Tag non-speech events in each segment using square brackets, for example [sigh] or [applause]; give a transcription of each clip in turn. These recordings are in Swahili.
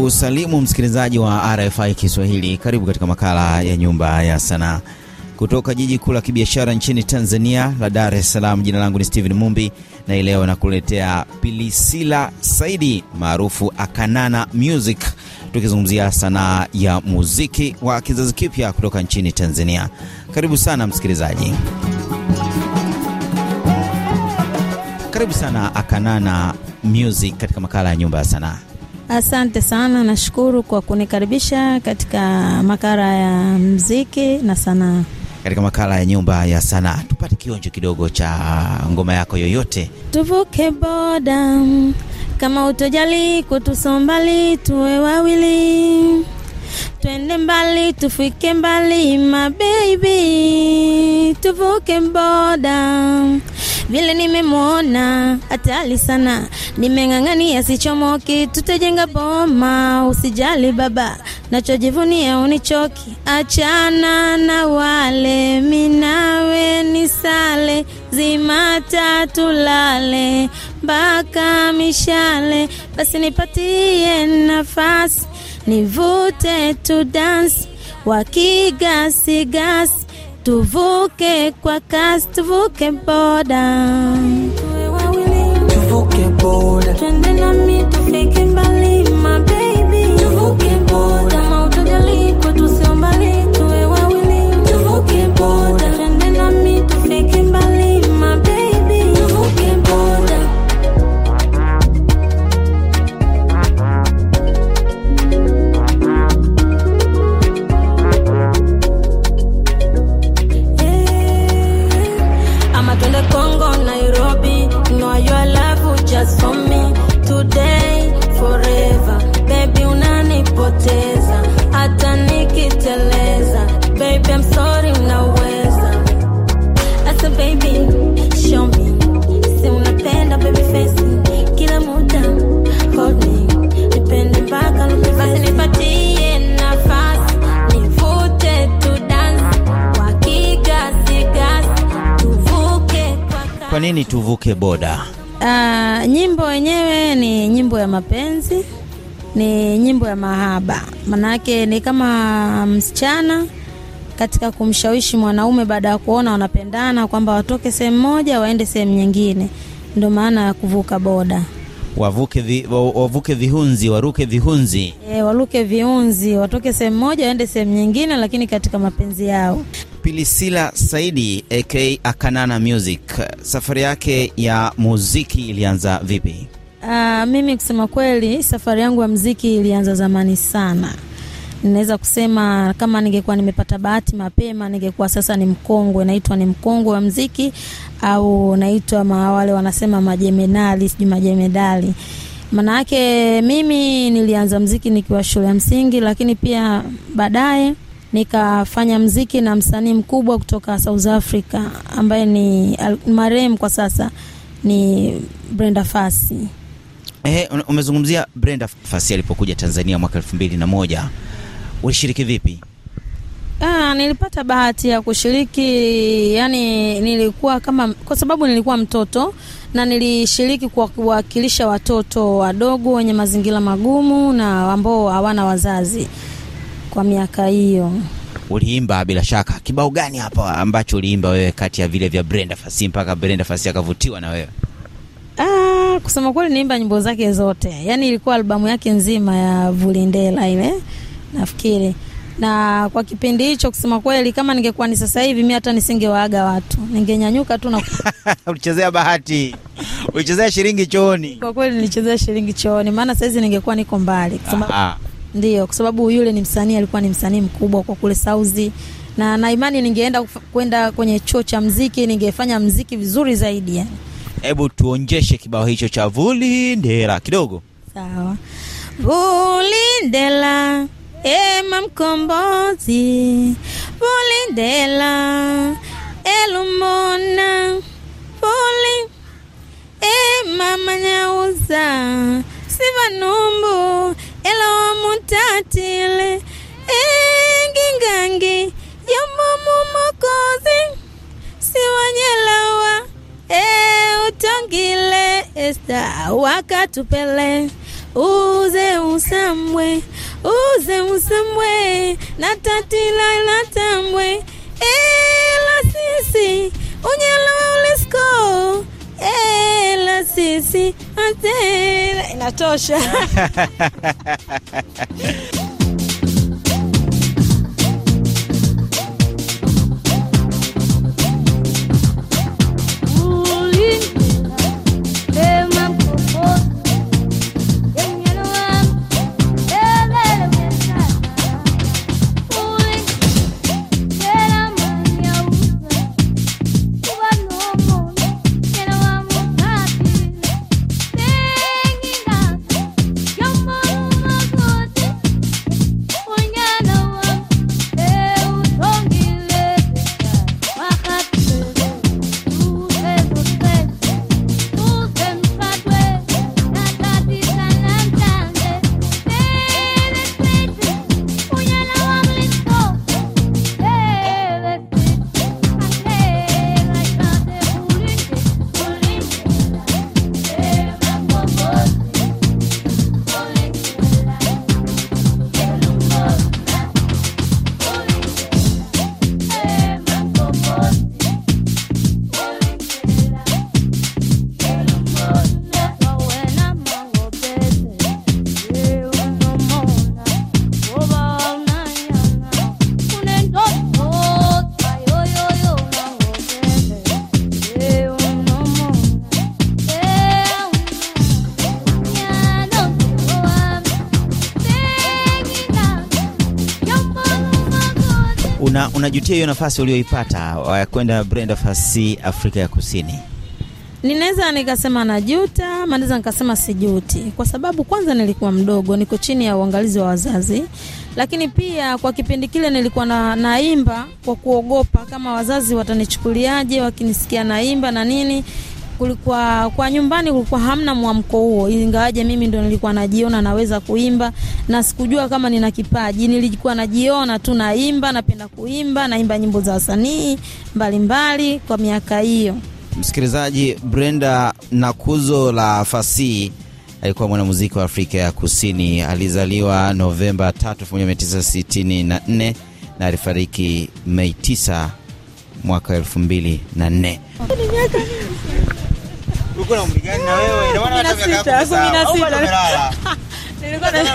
kusalimu msikilizaji wa RFI Kiswahili. Karibu katika makala ya Nyumba ya Sanaa kutoka jiji kuu la kibiashara nchini Tanzania la Dar es Salaam. Jina langu ni Steven Mumbi na ileo nakuletea Pilisila Saidi maarufu Akanana Music, tukizungumzia sanaa ya muziki wa kizazi kipya kutoka nchini Tanzania. Karibu sana msikilizaji, karibu sana Akanana Music katika makala ya Nyumba ya Sanaa. Asante sana, nashukuru kwa kunikaribisha katika makala ya mziki na sanaa. Katika makala ya Nyumba ya Sanaa tupate kionjo kidogo cha ngoma yako yoyote. Tuvuke boda, kama utojali kutusombali, tuwe wawili, twende mbali, tufike mbali, my tuvuke boda vile nimemwona hatari sana, nimeng'ang'ania sichomoki, tutajenga boma, usijali baba, nachojivunia unichoki, achana na wale, minawe ni sale zimata, tulale mpaka mishale, basi nipatie nafasi, nivute tu dance wakigasigasi tuvuke kwa kasi, tuvuke boda, tuvuke boda, twende nami tufike mbali, my baby, tuvuke boda, kwa nini tuvuke boda? Uh, nyimbo yenyewe ni nyimbo ya mapenzi, ni nyimbo ya mahaba. Manake ni kama msichana katika kumshawishi mwanaume baada ya kuona wanapendana kwamba watoke sehemu moja waende sehemu nyingine, ndio maana ya kuvuka boda. Wavuke, vi, wavuke vihunzi, waruke vihunzi. E, waruke viunzi, watoke sehemu moja waende sehemu nyingine, lakini katika mapenzi yao. Pilisila Saidi aka Akanana Music, safari yake ya muziki ilianza vipi? Uh, mimi kusema kweli safari yangu ya muziki ilianza zamani sana. Ninaweza kusema kama ningekuwa nimepata bahati mapema, ningekuwa sasa ni mkongwe, naitwa ni mkongwe wa mziki au naitwa wale wanasema majemedali, sijui majemedali. Manake mimi nilianza mziki nikiwa shule ya msingi, lakini pia baadaye nikafanya mziki na msanii mkubwa kutoka South Africa ambaye ni marehemu kwa sasa ni Brenda Fassie. Eh, umezungumzia Brenda Fassie alipokuja Tanzania mwaka elfu mbili na moja ulishiriki vipi? Ah, nilipata bahati ya kushiriki, yani nilikuwa kama, kwa sababu nilikuwa mtoto na nilishiriki kwa kuwakilisha watoto wadogo wenye mazingira magumu na ambao hawana wazazi kwa miaka hiyo. Uliimba bila shaka. Kibao gani hapa ambacho uliimba wewe kati ya vile vya Brenda Fassie mpaka Brenda Fassie akavutiwa na wewe? Ah, kusema kweli niimba nyimbo zake zote, yani ilikuwa albamu yake nzima ya Vulindela ile nafikiri. Na kwa kipindi hicho, kusema kweli, kama ningekuwa ni sasa hivi, mi hata nisingewaaga watu, ningenyanyuka tu na [laughs] Ulichezea bahati, ulichezea shilingi chooni. kwa kweli nilichezea shilingi chooni, maana saizi ningekuwa niko mbali kwa sababu ndio, kwa sababu yule ni msanii, alikuwa ni msanii mkubwa kwa kule Sauzi, na na imani ningeenda kwenda kwenye chuo cha mziki, ningefanya mziki vizuri zaidi yani. hebu tuonjeshe kibao hicho cha Vulindera kidogo. Sawa. Vulindela ema mkombozi, Vulindela elumona, Vuli ema manyauza, sivanumbu elomutatile engingangi yomomu mokozi siwanyelawa e utongile esta wakatupele uze usamwe uze usamwe natatila natambwe ela sisi unyelo ulisko. Ela sisi atela inatosha [laughs] Una, unajutia hiyo nafasi ulioipata ya kwenda Brenda Fassie Afrika ya Kusini? Ninaweza nikasema najuta, naweza nikasema sijuti, kwa sababu kwanza nilikuwa mdogo, niko chini ya uangalizi wa wazazi, lakini pia kwa kipindi kile nilikuwa na, naimba kwa kuogopa kama wazazi watanichukuliaje wakinisikia naimba na nini. Kulikuwa kwa nyumbani kulikuwa hamna mwamko huo, ingawaje mimi ndo nilikuwa najiona naweza kuimba na sikujua kama nina kipaji. Nilikuwa najiona tu naimba, napenda kuimba, naimba nyimbo za wasanii mbalimbali kwa miaka hiyo. Msikilizaji, Brenda Nakuzo la fasihi alikuwa mwanamuziki wa Afrika ya Kusini. Alizaliwa Novemba 3, 1964 na alifariki Mei 9 mwaka 2004. Ulikuwa na umri gani na wewe? Ina maana hata miaka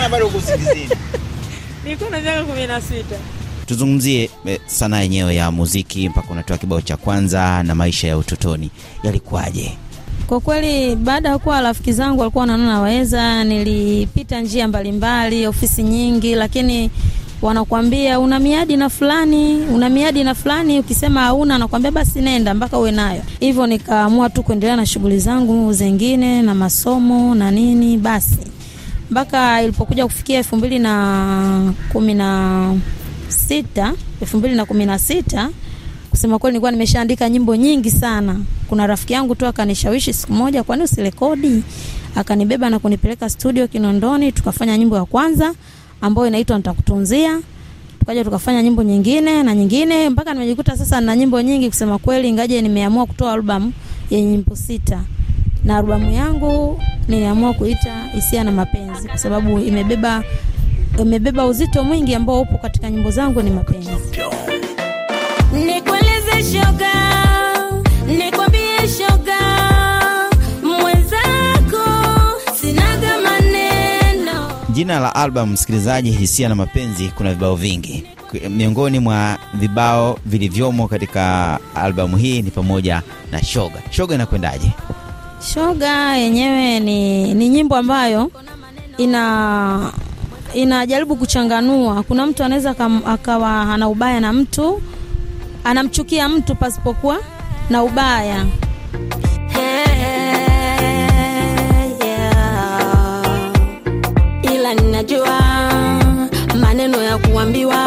[laughs] na bado uko usingizini. [laughs] nilikuwa na miaka. Tuzungumzie eh, sanaa yenyewe ya muziki mpaka unatoa kibao cha kwanza na maisha ya utotoni yalikuwaje? Kwa kweli baada ya kuwa rafiki zangu walikuwa wanaona naweza, nilipita njia mbalimbali, ofisi nyingi, lakini wanakwambia una miadi na fulani, una miadi na fulani. Ukisema hauna, anakwambia basi nenda mpaka uwe nayo. Hivyo nikaamua tu kuendelea na shughuli zangu zingine na masomo na nini, basi mpaka ilipokuja kufikia elfu mbili na kumi na sita elfu mbili na kumi na sita kusema kweli nilikuwa nimeshaandika nyimbo nyingi sana. Kuna rafiki yangu tu akanishawishi siku moja, kwani usirekodi? Akanibeba na kunipeleka studio Kinondoni, tukafanya nyimbo ya kwanza ambayo inaitwa Nitakutunzia. Tukaja tukafanya nyimbo nyingine na nyingine mpaka nimejikuta sasa na nyimbo nyingi kusema kweli, ngaje nimeamua kutoa albamu yenye nyimbo sita na albamu yangu niliamua kuita Hisia na Mapenzi kwa sababu imebeba imebeba uzito mwingi ambao upo katika nyimbo zangu ni mapenzi. Nikueleze shoga, Jina la albamu, msikilizaji, hisia na mapenzi, kuna vibao vingi. Miongoni mwa vibao vilivyomo katika albamu hii ni pamoja na shoga. Shoga inakwendaje? Shoga yenyewe ni, ni nyimbo ambayo ina inajaribu kuchanganua. Kuna mtu anaweza akawa ana ubaya na mtu, anamchukia mtu pasipokuwa na ubaya. Ila ninajua maneno ya kuambiwa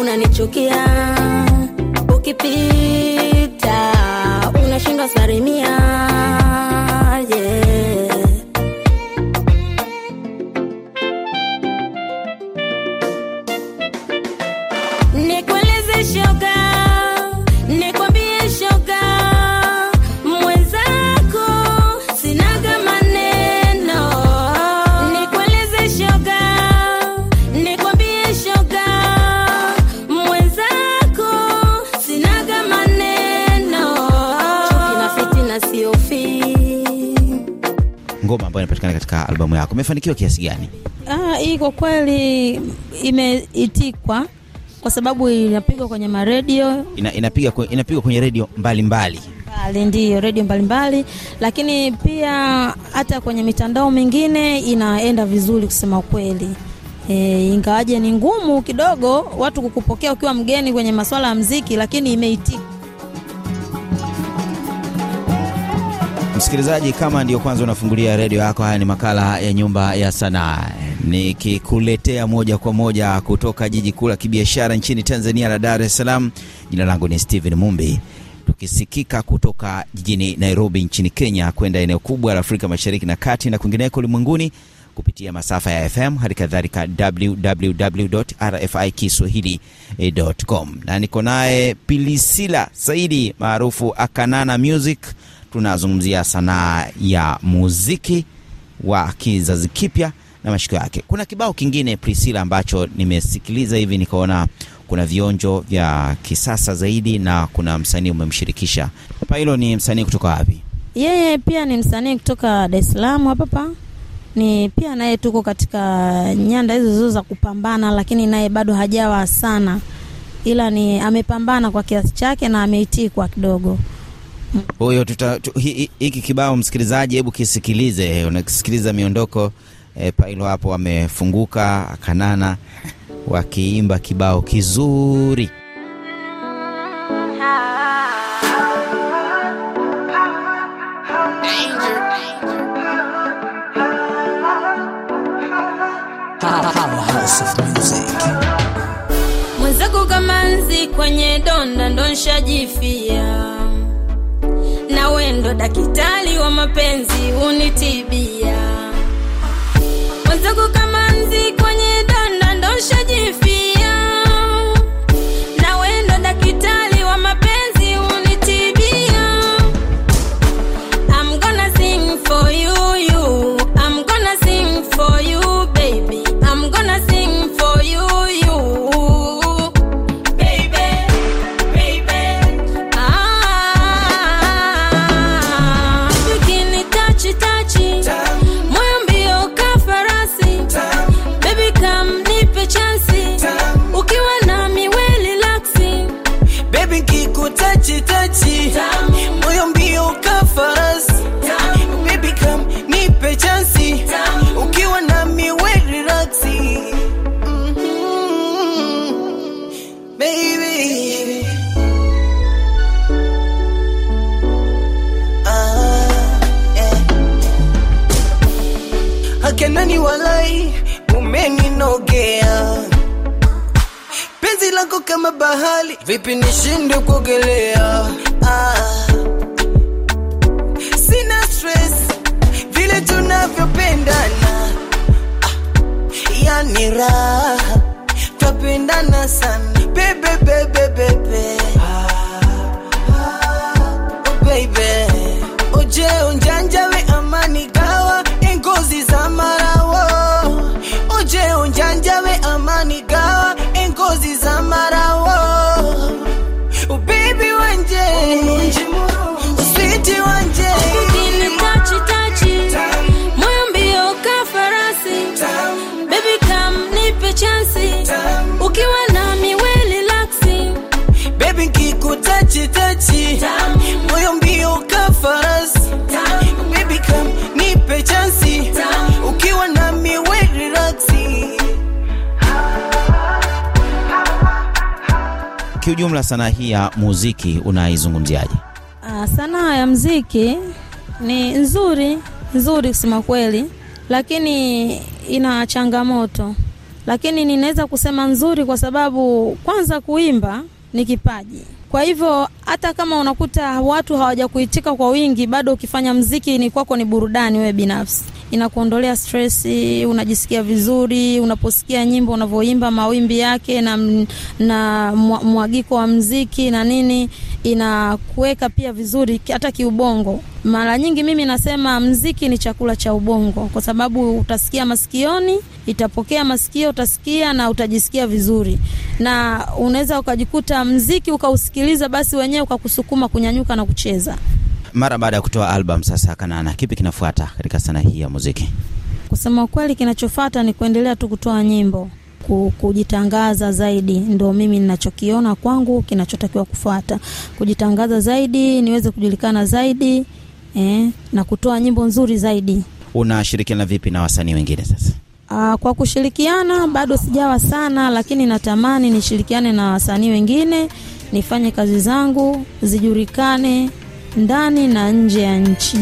unanichukia, ukipita unashindwa salimia. Katika albamu yako, umefanikiwa kiasi gani? Ah, hii kwa kweli imeitikwa kwa sababu inapigwa kwenye maredio Ina, inapiga inapigwa kwenye redio mbalimbali. mbali, ndiyo redio mbalimbali, lakini pia hata kwenye mitandao mingine inaenda vizuri kusema ukweli. E, ingawaje ni ngumu kidogo watu kukupokea ukiwa mgeni kwenye masuala ya mziki, lakini imeitika. Msikilizaji, kama ndiyo kwanza unafungulia redio yako, haya ni makala ya Nyumba ya Sanaa nikikuletea moja kwa moja kutoka jiji kuu la kibiashara nchini Tanzania la Dar es Salaam. Jina langu ni Steven Mumbi, tukisikika kutoka jijini Nairobi nchini Kenya kwenda eneo kubwa la Afrika Mashariki na Kati na kwingineko ulimwenguni kupitia masafa ya FM, hali kadhalika www.rfikiswahili.com, na niko naye Pilisila Saidi maarufu Akanana Music. Tunazungumzia sanaa ya muziki wa kizazi kipya na mashiko yake. Kuna kibao kingine Priscilla, ambacho nimesikiliza hivi nikaona kuna vionjo vya kisasa zaidi na kuna msanii umemshirikisha. Pailo ni msanii kutoka wapi? Yeye pia ni msanii kutoka Dar es Salaam hapa. Ni pia naye tuko katika nyanda hizo hizo za kupambana, lakini naye bado hajawa sana, ila ni amepambana kwa kiasi chake na ameitikwa kidogo. Huyo hiki kibao msikilizaji, hebu kisikilize. Unakisikiliza miondoko e, Pailo hapo amefunguka Kanana wakiimba kibao kizuri. Powerhouse of music. mwenzako kama nzi kwenye donda ndo nshajifia wendo dakitali wa mapenzi unitibia. Mwenzako kama nzi vipi nishinde kuogelea? Ah, sina stress vile tunavyopendana, ah, yani raha twapendana sana, bebe bebe bebe, ah, ah, oh baby, Kiujumla, sanaa hii ya muziki unaizungumziaje? Ah, sanaa ya mziki ni nzuri nzuri kusema kweli, lakini ina changamoto. Lakini ninaweza kusema nzuri kwa sababu kwanza, kuimba ni kipaji. Kwa hivyo hata kama unakuta watu hawajakuitika kwa wingi, bado ukifanya mziki ni kwako ni burudani wewe binafsi, inakuondolea stress, unajisikia vizuri unaposikia nyimbo unavyoimba, mawimbi yake na, na mwagiko wa mziki na nini, inakuweka pia vizuri hata kiubongo. Mara nyingi mimi nasema mziki ni chakula cha ubongo, kwa sababu utasikia masikioni, itapokea masikio, utasikia na utajisikia vizuri, na unaweza ukajikuta mziki ukausikiliza, basi wenyewe ukakusukuma kunyanyuka na kucheza. Mara baada ya kutoa album sasa Kanana, kipi kinafuata katika sanaa hii ya muziki? Kusema kweli, kinachofuata ni kuendelea tu kutoa nyimbo, kujitangaza zaidi, ndo mimi ninachokiona kwangu kinachotakiwa kufuata, kujitangaza zaidi, niweze kujulikana zaidi eh, na kutoa nyimbo nzuri zaidi. Unashirikiana vipi na wasanii wengine sasa? Aa, kwa kushirikiana bado sijawa sana, lakini natamani nishirikiane na wasanii wengine, nifanye kazi zangu zijulikane ndani na nje ya nchi.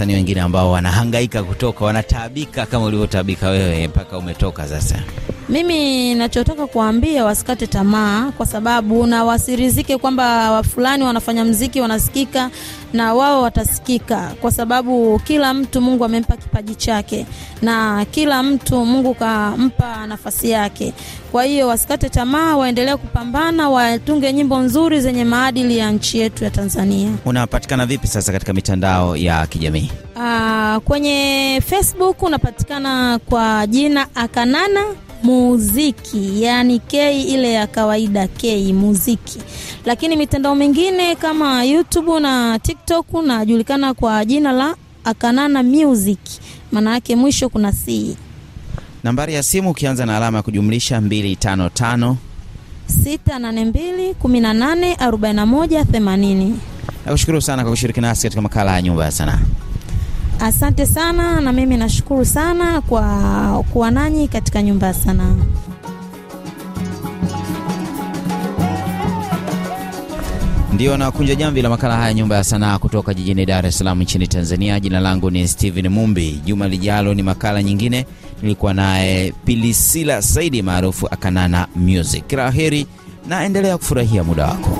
Wasanii wengine ambao wanahangaika kutoka, wanataabika kama ulivyotaabika wewe mpaka umetoka sasa? Mimi nachotaka kuambia wasikate tamaa, kwa sababu na wasirizike kwamba fulani wanafanya mziki wanasikika, na wao watasikika, kwa sababu kila mtu Mungu amempa kipaji chake, na kila mtu Mungu kampa nafasi yake. Kwa hiyo wasikate tamaa, waendelee kupambana, watunge nyimbo nzuri zenye maadili ya nchi yetu ya Tanzania. Unapatikana vipi sasa katika mitandao ya kijamii? Aa, kwenye Facebook unapatikana kwa jina Akanana Muziki, yani K ile ya kawaida K Muziki, lakini mitandao mingine kama YouTube na TikTok unajulikana kwa jina la Akanana Music, maana yake mwisho kuna C. Nambari ya simu ukianza na alama ya kujumlisha 255. 682 18 41 80. Nakushukuru sana kwa kushiriki nasi katika makala ya Nyumba ya Sanaa. Asante sana, na mimi nashukuru sana kwa kuwa nanyi katika nyumba ya sanaa. Ndio nakunja jamvi la makala haya Nyumba ya Sanaa kutoka jijini Dar es Salaam nchini Tanzania. Jina langu ni Steven Mumbi. Juma lijalo ni makala nyingine, nilikuwa naye Pilisila Saidi maarufu Akanana Music. Kila heri na endelea kufurahia muda wako.